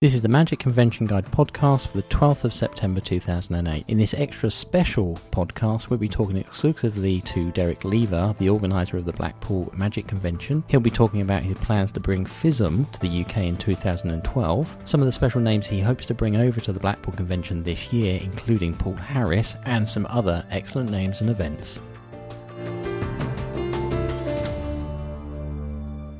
This is the Magic Convention Guide podcast for the 12th of September 2008. In this extra special podcast, we'll be talking exclusively to Derek Lever, the organiser of the Blackpool Magic Convention. He'll be talking about his plans to bring FISM to the UK in 2012, some of the special names he hopes to bring over to the Blackpool Convention this year, including Paul Harris, and some other excellent names and events.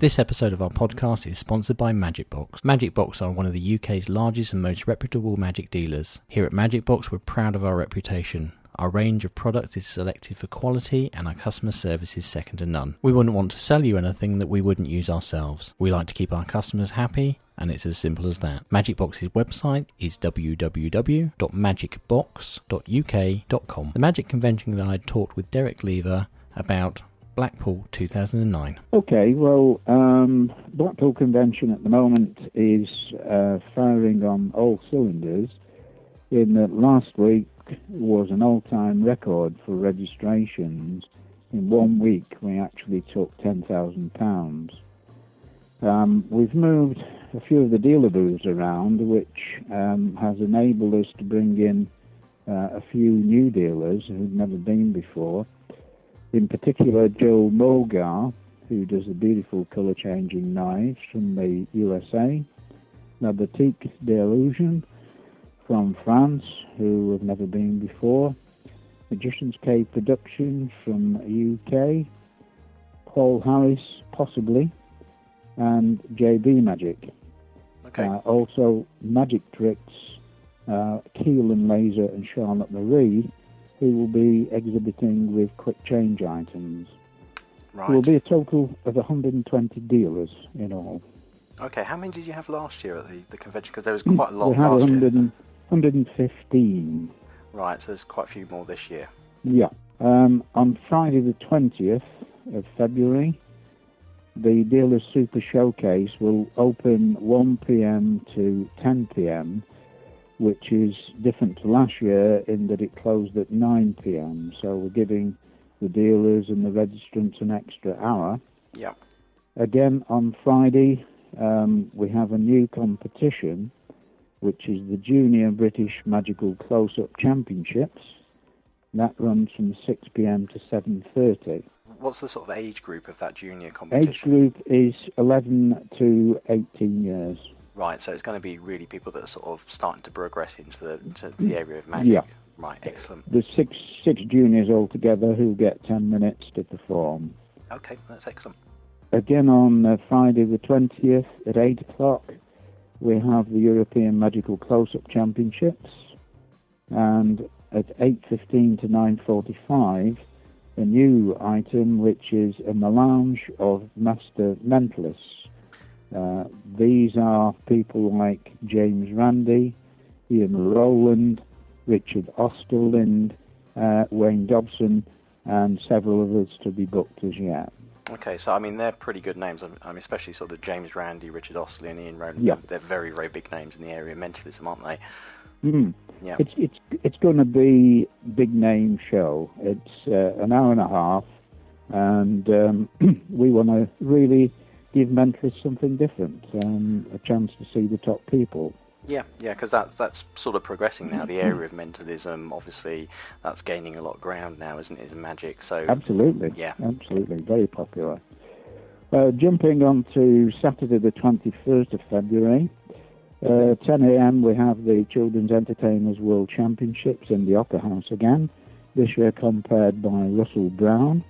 This episode of our podcast is sponsored by Magic Box. Magic Box are one of the UK's largest and most reputable magic dealers. Here at Magic Box, we're proud of our reputation. Our range of products is selected for quality and our customer service is second to none. We wouldn't want to sell you anything that we wouldn't use ourselves. We like to keep our customers happy and it's as simple as that. Magic Box's website is www.magicbox.uk.com. The Magic Convention Guide talked with Derek Lever about Blackpool 2009. Okay, well, um, Blackpool Convention at the moment is uh, firing on all cylinders. In that last week was an all-time record for registrations. In one week, we actually took ten thousand pounds. Um, we've moved a few of the dealer booths around, which um, has enabled us to bring in uh, a few new dealers who've never been before in particular Joe Mogar, who does the beautiful colour changing knives from the USA, La Boutique d'Illusion from France, who have never been before, Magician's Cave Productions from UK, Paul Harris, possibly, and JB Magic. Okay. Uh, also, Magic Tricks, uh, Keelan Laser, and Charlotte Marie who will be exhibiting with quick change items. Right. There will be a total of 120 dealers in all. Okay, how many did you have last year at the, the convention? Because there was quite a lot we had last 100, year. 115. Right, so there's quite a few more this year. Yeah. Um, on Friday the 20th of February, the Dealers Super Showcase will open 1 p.m. to 10 p.m which is different to last year in that it closed at 9 p.m. So we're giving the dealers and the registrants an extra hour. Yeah. Again, on Friday, um, we have a new competition, which is the Junior British Magical Close-Up Championships. That runs from 6 p.m. to 7.30. What's the sort of age group of that junior competition? Age group is 11 to 18 years. Right, so it's going to be really people that are sort of starting to progress into the, to the area of magic. Yeah. Right, excellent. The six six juniors altogether who get 10 minutes to perform. Okay, that's excellent. Again on uh, Friday the 20th at 8 o'clock, we have the European Magical Close-Up Championships. And at 8.15 to 9.45, a new item which is a melange of master mentalists. Uh, these are people like James Randi, Ian Rowland, Richard Osterlind, uh, Wayne Dobson, and several others to be booked as yet. Okay, so I mean they're pretty good names. I mean, especially sort of James Randi, Richard Osterlind, Ian Rowland. Yeah. They're very, very big names in the area of mentalism, aren't they? Mm. Yeah. It's it's it's going to be big name show. It's uh, an hour and a half, and um, we want to really give mentalists something different, um, a chance to see the top people. Yeah, yeah, because that, that's sort of progressing now. The area of mentalism, obviously, that's gaining a lot of ground now, isn't it, in magic? So Absolutely. Yeah. Absolutely. Very popular. Uh, jumping on to Saturday, the 21st of February, uh, 10 a.m., we have the Children's Entertainers World Championships in the Opera House again, this year compared by Russell Brown.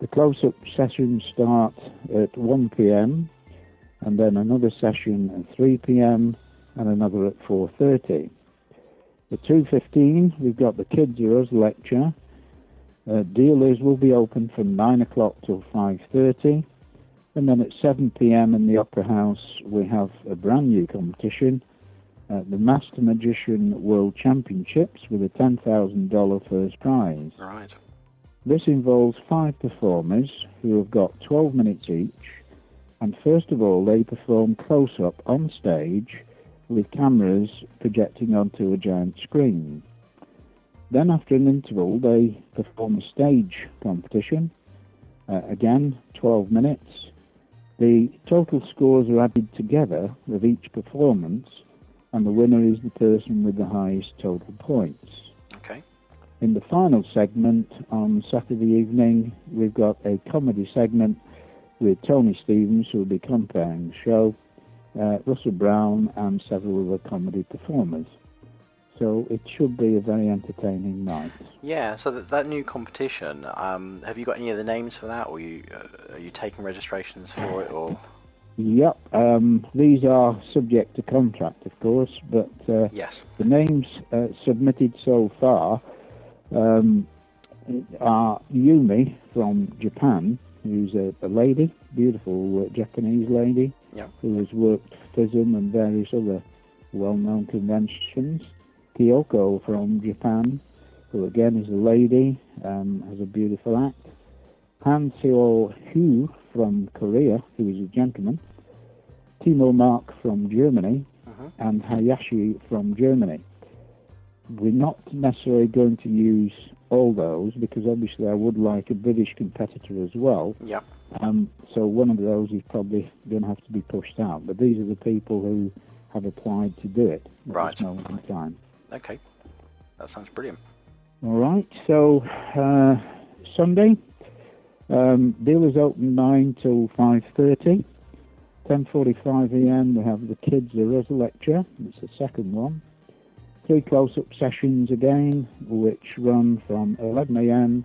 The close-up sessions start at 1 p.m. and then another session at 3 p.m. and another at 4.30. At 2.15, we've got the Kids Heroes lecture. Uh, dealers will be open from 9 o'clock till 5.30. And then at 7 p.m. in the Opera House, we have a brand new competition, uh, the Master Magician World Championships with a $10,000 first prize. right, This involves five performers who have got 12 minutes each, and first of all, they perform close up on stage with cameras projecting onto a giant screen. Then, after an interval, they perform a stage competition, uh, again, 12 minutes, The total scores are added together of each performance, and the winner is the person with the highest total points. Okay. In the final segment on Saturday evening, we've got a comedy segment with Tony Stevens, who will be comparing the show, uh, Russell Brown, and several other comedy performers. So it should be a very entertaining night. Yeah. So that, that new competition, um, have you got any of the names for that, or you uh, are you taking registrations for it, or? Yep, um, these are subject to contract, of course, but uh, Yes. the names uh, submitted so far um, are Yumi from Japan, who's a, a lady, beautiful uh, Japanese lady, Yep. who has worked for FISM and various other well-known conventions. Kyoko from Japan, who again is a lady, um, has a beautiful act. Han Seo Hu from Korea, who is a gentleman. Timo Mark from Germany, Mhm. and Hayashi from Germany. We're not necessarily going to use all those because obviously I would like a British competitor as well. Yep. Um, so one of those is probably going to have to be pushed out. But these are the people who have applied to do it at Right. this moment in time. Okay. That sounds brilliant. All right. So uh, Sunday, um, dealers open nine till five thirty. Ten forty-five a.m. We have the kids the lecture. It's the second one. Three close-up sessions again, which run from 11 a.m.,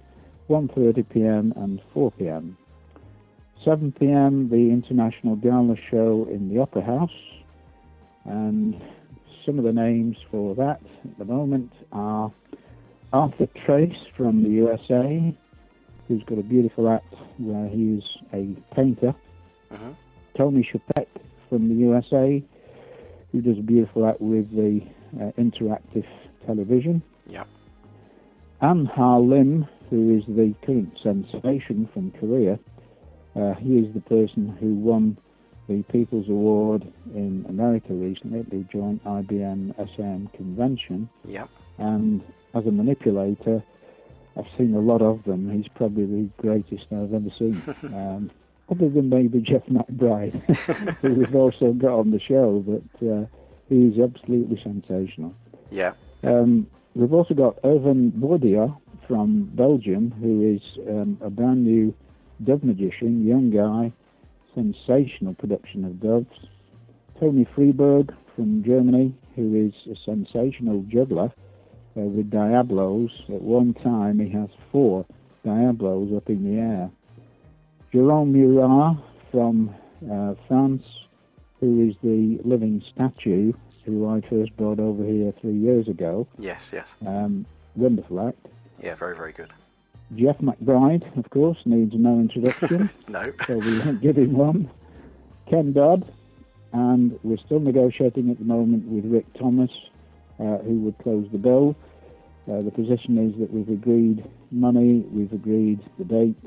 1:30 p.m. and 4 p.m. 7 p.m. the International Gala Show in the Opera House, and some of the names for that at the moment are Arthur Trace from the USA, who's got a beautiful act where he's a painter. Mhm. Tony Chapek from the USA, who does a beautiful act with the uh, interactive television. Yep. Ann Ha Lim, who is the current sensation from Korea. Uh, he is the person who won the People's Award in America recently at the joint IBM SM convention. Yep. And as a manipulator, I've seen a lot of them. He's probably the greatest I've ever seen. um, other than maybe Jeff McBride, who we've also got on the show, but uh, he is absolutely sensational. Yeah. Um, we've also got Irvin Bordia from Belgium, who is um, a brand new dove magician, young guy, sensational production of doves. Tony Frebourg from Germany, who is a sensational juggler uh, with Diablos. At one time, he has four Diablos up in the air. Jerome Murat from uh, France, who is the living statue, who I first brought over here three years ago. Yes. Yes. Um, wonderful act. Yeah. Very. Very good. Jeff McBride, of course, needs no introduction, No. so we won't give him one. Ken Dodd, and we're still negotiating at the moment with Rick Thomas, uh, who would close the bill. Uh, the position is that we've agreed money, we've agreed the date.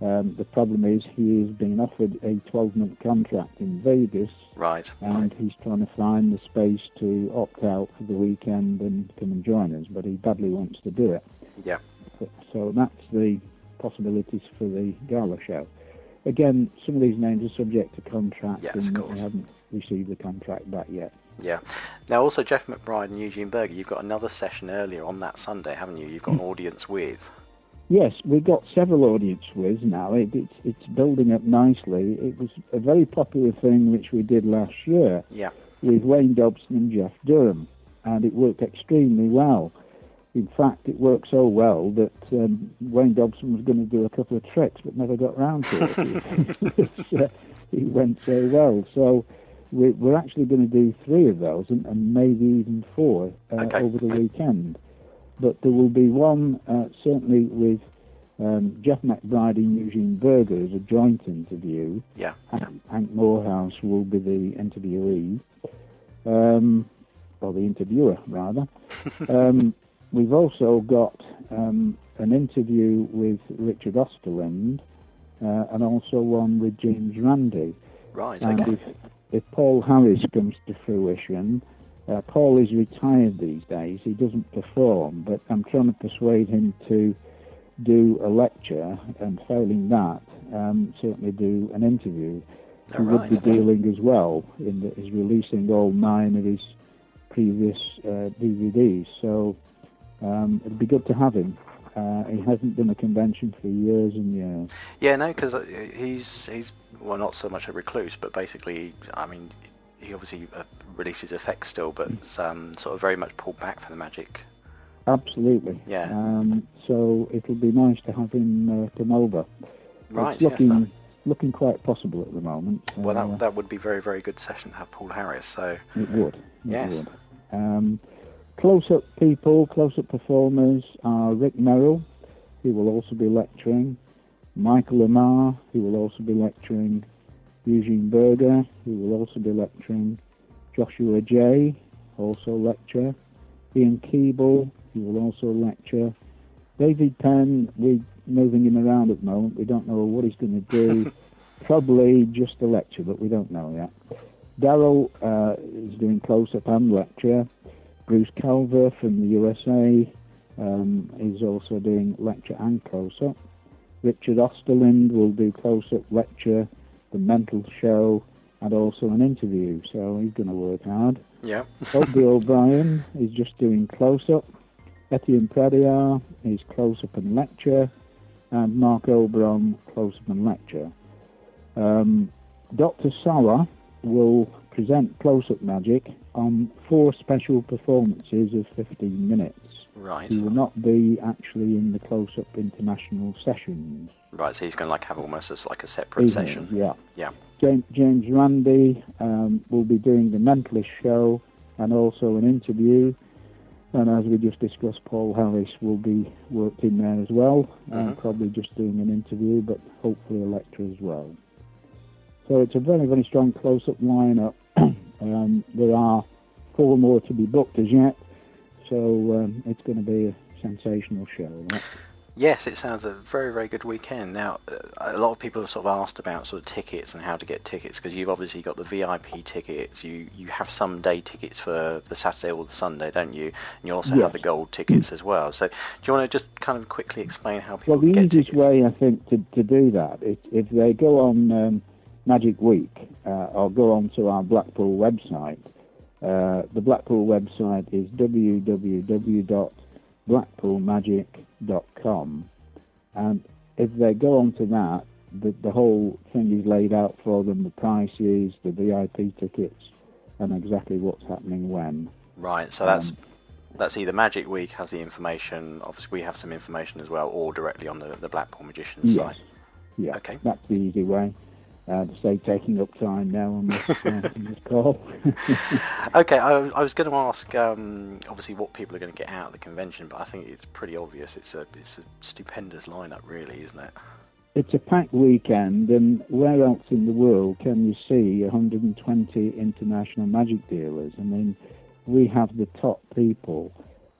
Um, the problem is he is being offered a 12-month contract in Vegas, Right. and he's trying to find the space to opt out for the weekend and come and join us, but he badly wants to do it. Yeah. So that's the possibilities for the gala show. Again, some of these names are subject to contract, Yes, of and course. we haven't received the contract back yet. Yeah. Now, also Jeff McBride and Eugene Burger, you've got another session earlier on that Sunday, haven't you? You've got an audience with. Yes, we've got several audience with now. It, it's it's building up nicely. It was a very popular thing which we did last year Yeah. with Wayne Dobson and Jeff Durham, and it worked extremely well. In fact, it worked so well that um, Wayne Dobson was going to do a couple of tricks, but never got round to it. Uh, it went so well. So we, we're actually going to do three of those, and, and maybe even four uh, Okay. over the weekend. But there will be one uh, certainly with um, Jeff McBride and Eugene Burger as a joint interview. Yeah. Hank, Hank Moorehouse will be the interviewee, um, or the interviewer rather. um, we've also got um, an interview with Richard Osterlind, uh, and also one with James Randi. Right. And Okay. if, if Paul Harris comes to fruition, uh, Paul is retired these days. He doesn't perform, but I'm trying to persuade him to do a lecture, and failing that, um, certainly do an interview. who would be dealing as well in that he's releasing all nine of his previous uh, DVDs. So um, it'd be good to have him. Uh, he hasn't done a convention for years and years. Yeah, no, because uh, he's he's well, not so much a recluse, but basically, I mean, he obviously uh, releases effects still, but um, sort of very much pulled back from the magic. Absolutely. Yeah. Um, so it'll be nice to have him uh, come over. Right. It's looking yes, looking quite possible at the moment. Well, that that would be very very good session to have Paul Harris. So. It would. It yes. Would. Um, close-up people, close-up performers are Rick Merrill, who will also be lecturing, Michael Ammar, who will also be lecturing, Eugene Burger, who will also be lecturing, Joshua Jay, also lecture, Ian Keeble, who will also lecture, David Penn, we're moving him around at the moment. We don't know what he's going to do. Probably just a lecture, but we don't know yet. Daryl uh, is doing close-up and lecture. Bruce Calver from the USA um, is also doing lecture and close-up. Richard Osterlind will do close-up lecture, the mental show, and also an interview. So he's going to work hard. Yeah. Bobby O'Brien is just doing close-up. Etienne Pradier is close-up and lecture, and Marc Oberon close-up and lecture. Um, Dr. Sawa will present close-up magic on four special performances of 15 minutes. Right. He will not be actually in the close-up international sessions. Right, so he's going to like have almost as like a separate session. Yeah. Yeah. James, James Randi um, will be doing the Mentalist show and also an interview. And as we just discussed, Paul Harris will be worked in there as well, Mhm. uh, probably just doing an interview, but hopefully a lecture as well. So it's a very, very strong close-up lineup. um, there are four more to be booked as yet, so um, it's going to be a sensational show. Right? Yes, it sounds a very, very good weekend. Now, uh, a lot of people have sort of asked about sort of tickets and how to get tickets because you've obviously got the VIP tickets. You you have some day tickets for the Saturday or the Sunday, don't you? And you also Yes. have the gold tickets as well. So, do you want to just kind of quickly explain how people Well, the easiest tickets? way, I think, to, to do that is if they go on um, Magic Week uh, or go on to our Blackpool website. Uh, the Blackpool website is www.blackpoolmagic.com, and if they go onto that, the, the whole thing is laid out for them: the prices, the VIP tickets, and exactly what's happening when. Right. So that's Um, that's either Magic Week has the information. Obviously, we have some information as well, or directly on the the Blackpool Magicians Yes. site. Yeah, Okay. that's the easy way. Uh, to say taking up time now on this, uh, this call. Okay, I, I was going to ask, um, obviously, what people are going to get out of the convention, but I think it's pretty obvious. It's a it's a stupendous lineup, really, isn't it? it's a packed weekend, and where else in the world can you see 120 international magic dealers? I mean, we have the top people,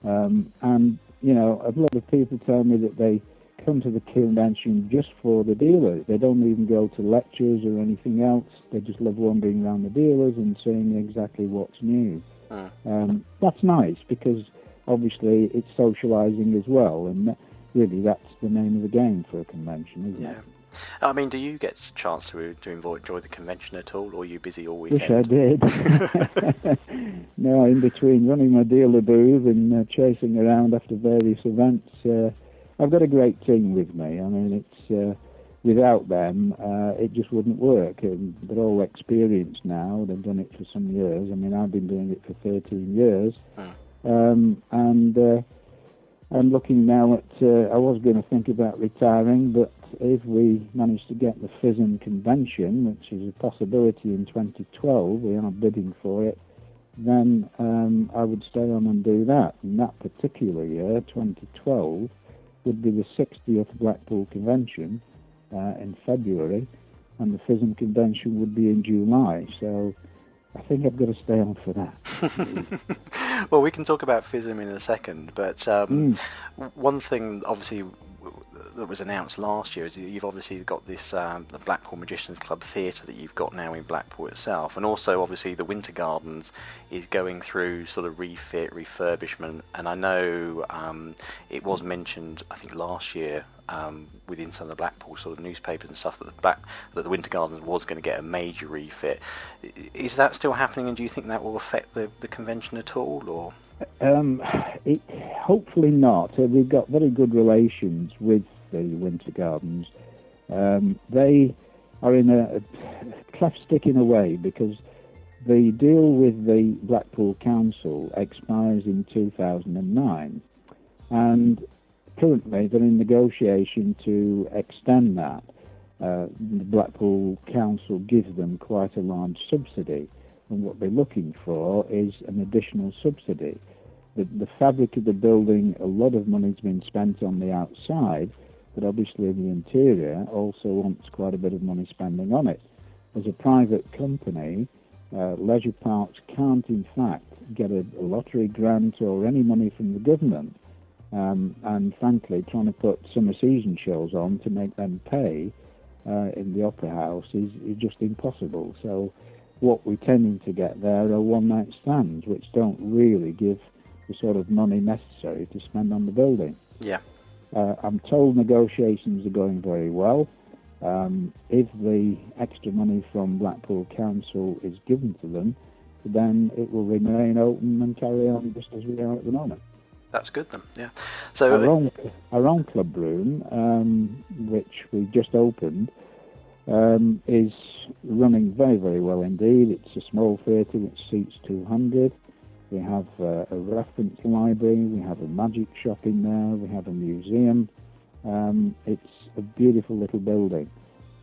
um, and you know, a lot of people tell me that they come to the convention just for the dealers. They don't even go to lectures or anything else. They just love wandering around the dealers and seeing exactly what's new. Mm. Um, that's nice because obviously it's socialising as well, and really that's the name of the game for a convention, isn't Yeah. it? I mean, do you get a chance to to enjoy, the convention at all, or are you busy all Wish weekend? I did. no, in between running my dealer booth and uh, chasing around after various events, uh, I've got a great team with me. I mean, it's uh, without them, uh, it just wouldn't work. And they're all experienced now. They've done it for some years. I mean, I've been doing it for 13 years, Mm. um, and uh, I'm looking now at. Uh, I was going to think about retiring, but if we manage to get the FISM convention, which is a possibility in 2012, we are bidding for it, then um, I would stay on and do that. And that particular year, 2012, would be the 60th Blackpool Convention uh, in February, and the FISM convention would be in July. So I think I've got to stay on for that. well, we can talk about FISM in a second, but um, Mm. one thing, obviously, that was announced last year is you've obviously got this um, the Blackpool Magicians Club theatre that you've got now in Blackpool itself, and also obviously the Winter Gardens is going through sort of refit, refurbishment, and I know um, it was mentioned I think last year um, within some of the Blackpool sort of newspapers and stuff that the Black, that the Winter Gardens was going to get a major refit. Is that still happening, and do you think that will affect the, the convention at all, or? Um, it, hopefully not. Uh, we've got very good relations with the Winter Gardens. Um, they are in a, a cleft stick in a way because the deal with the Blackpool Council expires in 2009, and currently they're in negotiation to extend that. Uh, the Blackpool Council gives them quite a large subsidy, and what they're looking for is an additional subsidy. The, the fabric of the building, a lot of money's been spent on the outside, but obviously the interior also wants quite a bit of money spending on it. As a private company, uh, leisure parks can't, in fact, get a, a lottery grant or any money from the government um, and frankly, trying to put summer season shows on to make them pay uh, in the Opera House is, is just impossible. So, what we're tending to get there are one night stands, which don't really give the sort of money necessary to spend on the building. Yeah. Uh, I'm told negotiations are going very well. Um, if the extra money from Blackpool Council is given to them, then it will remain open and carry on just as we are at the moment. That's good then. Yeah. So our own, our own club room, um, which we just opened, um, is running very very well indeed. It's a small theatre which seats 200. We have uh, a reference library. We have a magic shop in there. We have a museum. Um, it's a beautiful little building.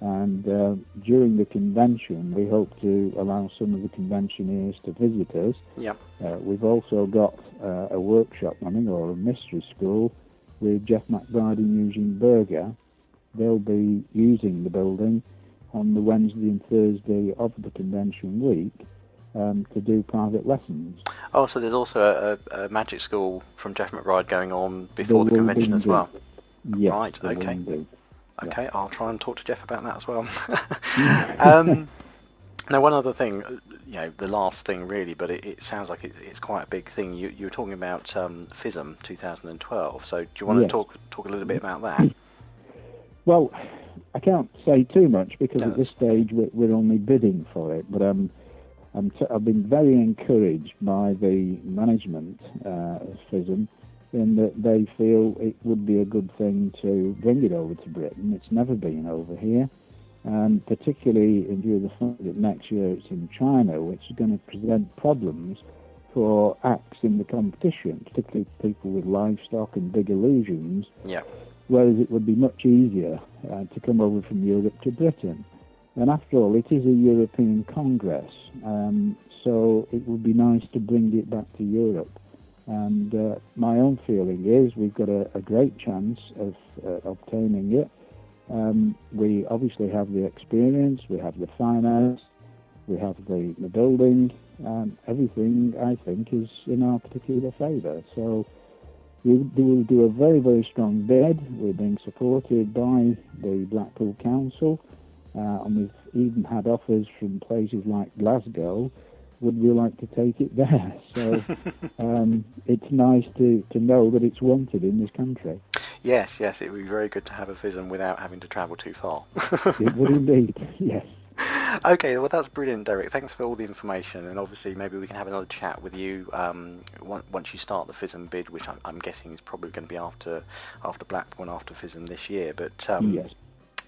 And uh, during the convention, we hope to allow some of the conventioneers to visit us. Yeah. Uh, we've also got uh, a workshop running or a mystery school with Jeff McBride and Eugene Burger. They'll be using the building on the Wednesday and Thursday of the convention week um, to do private lessons. Oh, so there's also a, a, magic school from Jeff McBride going on before the convention as well. Right. Okay. Okay, yeah. I'll try and talk to Jeff about that as well. um, now, one other thing, uh, you know, the last thing really, but it, it sounds like it, it's quite a big thing. You, you were talking about um, FISM 2012. So, do you want to talk talk a little bit about that? Well, I can't say too much because no, at this stage we're, we're, only bidding for it. But um, I'm t- I've been very encouraged by the management uh, of FISM in that they feel it would be a good thing to bring it over to Britain. It's never been over here, um, particularly in view of the fact that next year it's in China, which is going to present problems for acts in the competition, particularly people with livestock and big illusions. Yeah. Whereas it would be much easier uh, to come over from Europe to Britain. And after all, it is a European Congress, um, so it would be nice to bring it back to Europe. And uh, my own feeling is we've got a, a great chance of uh, obtaining it. Um, we obviously have the experience, we have the finance, we have the, the building, and everything I think is in our particular favour. So we will do a very, very strong bid. We're being supported by the Blackpool Council, uh, and we've even had offers from places like Glasgow would we like to take it there? So um, it's nice to, to know that it's wanted in this country. Yes, yes, it would be very good to have a FISM without having to travel too far. it would indeed, yes. Okay, well that's brilliant, Derek. Thanks for all the information, and obviously maybe we can have another chat with you um, once you start the FISM bid, which I'm, I'm, guessing is probably going to be after after Blackpool after FISM this year. But um, yes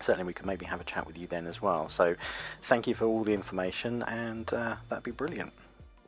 certainly we could maybe have a chat with you then as well. So thank you for all the information, and uh, that'd be brilliant.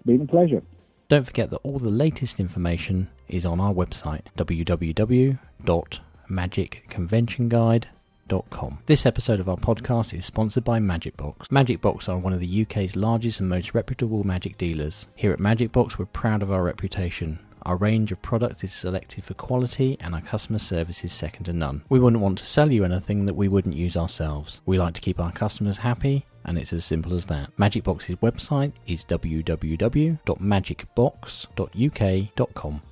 Been a pleasure. Don't forget that all the latest information is on our website www.magicconventionguide.com. This episode of our podcast is sponsored by Magic Box. Magic Box are one of the UK's largest and most reputable magic dealers. Here at Magic Box, we're proud of our reputation. Our range of products is selected for quality and our customer service is second to none. We wouldn't want to sell you anything that we wouldn't use ourselves. We like to keep our customers happy and it's as simple as that. Magic Box's website is www.magicbox.uk.com.